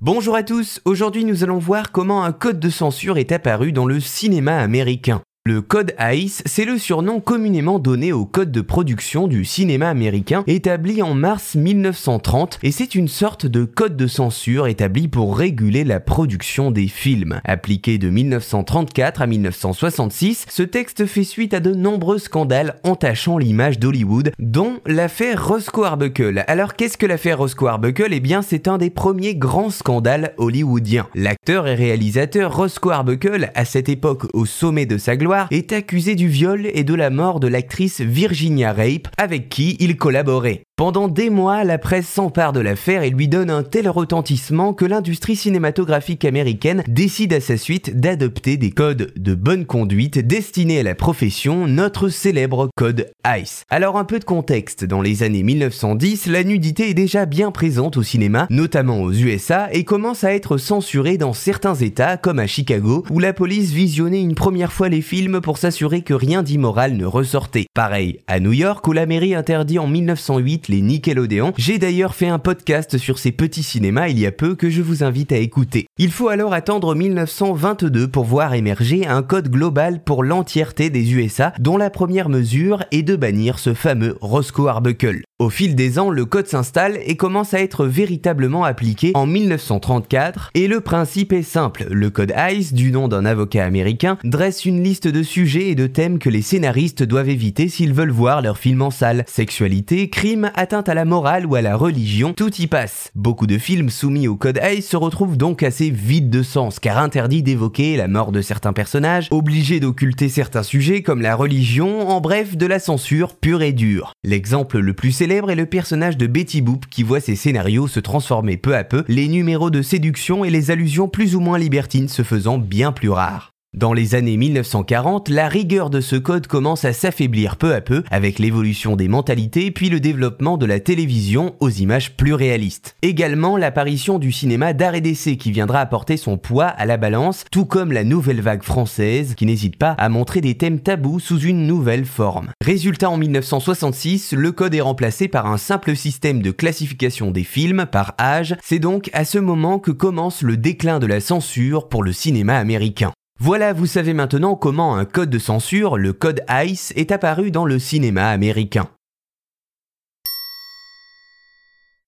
Bonjour à tous, aujourd'hui nous allons voir comment un code de censure est apparu dans le cinéma américain. Le code ICE, c'est le surnom communément donné au code de production du cinéma américain établi en mars 1930 et c'est une sorte de code de censure établi pour réguler la production des films. Appliqué de 1934 à 1966, ce texte fait suite à de nombreux scandales entachant l'image d'Hollywood, dont l'affaire Roscoe Arbuckle. Alors qu'est-ce que l'affaire Roscoe Arbuckle Eh bien c'est un des premiers grands scandales hollywoodiens. L'acteur et réalisateur Roscoe Arbuckle, à cette époque au sommet de sa gloire, est accusé du viol et de la mort de l'actrice Virginia Rape avec qui il collaborait. Pendant des mois, la presse s'empare de l'affaire et lui donne un tel retentissement que l'industrie cinématographique américaine décide à sa suite d'adopter des codes de bonne conduite destinés à la profession, notre célèbre code ICE. Alors un peu de contexte, dans les années 1910, la nudité est déjà bien présente au cinéma, notamment aux USA, et commence à être censurée dans certains états, comme à Chicago, où la police visionnait une première fois les films pour s'assurer que rien d'immoral ne ressortait. Pareil à New York, où la mairie interdit en 1908 les Nickelodeon. J'ai d'ailleurs fait un podcast sur ces petits cinémas il y a peu que je vous invite à écouter. Il faut alors attendre 1922 pour voir émerger un code global pour l'entièreté des USA, dont la première mesure est de bannir ce fameux Roscoe Arbuckle. Au fil des ans, le code s'installe et commence à être véritablement appliqué en 1934 et le principe est simple. Le code ICE, du nom d'un avocat américain, dresse une liste de sujets et de thèmes que les scénaristes doivent éviter s'ils veulent voir leur film en salle. Sexualité, crime, atteinte à la morale ou à la religion, tout y passe. Beaucoup de films soumis au code ICE se retrouvent donc assez vides de sens car interdits d'évoquer la mort de certains personnages, obligés d'occulter certains sujets comme la religion, en bref de la censure pure et dure. L'exemple le plus célèbre célèbre est le personnage de Betty Boop qui voit ses scénarios se transformer peu à peu, les numéros de séduction et les allusions plus ou moins libertines se faisant bien plus rares. Dans les années 1940, la rigueur de ce code commence à s'affaiblir peu à peu avec l'évolution des mentalités puis le développement de la télévision aux images plus réalistes. Également l'apparition du cinéma d'art et d'essai qui viendra apporter son poids à la balance, tout comme la nouvelle vague française qui n'hésite pas à montrer des thèmes tabous sous une nouvelle forme. Résultat en 1966, le code est remplacé par un simple système de classification des films par âge. C'est donc à ce moment que commence le déclin de la censure pour le cinéma américain. Voilà, vous savez maintenant comment un code de censure, le code ICE, est apparu dans le cinéma américain.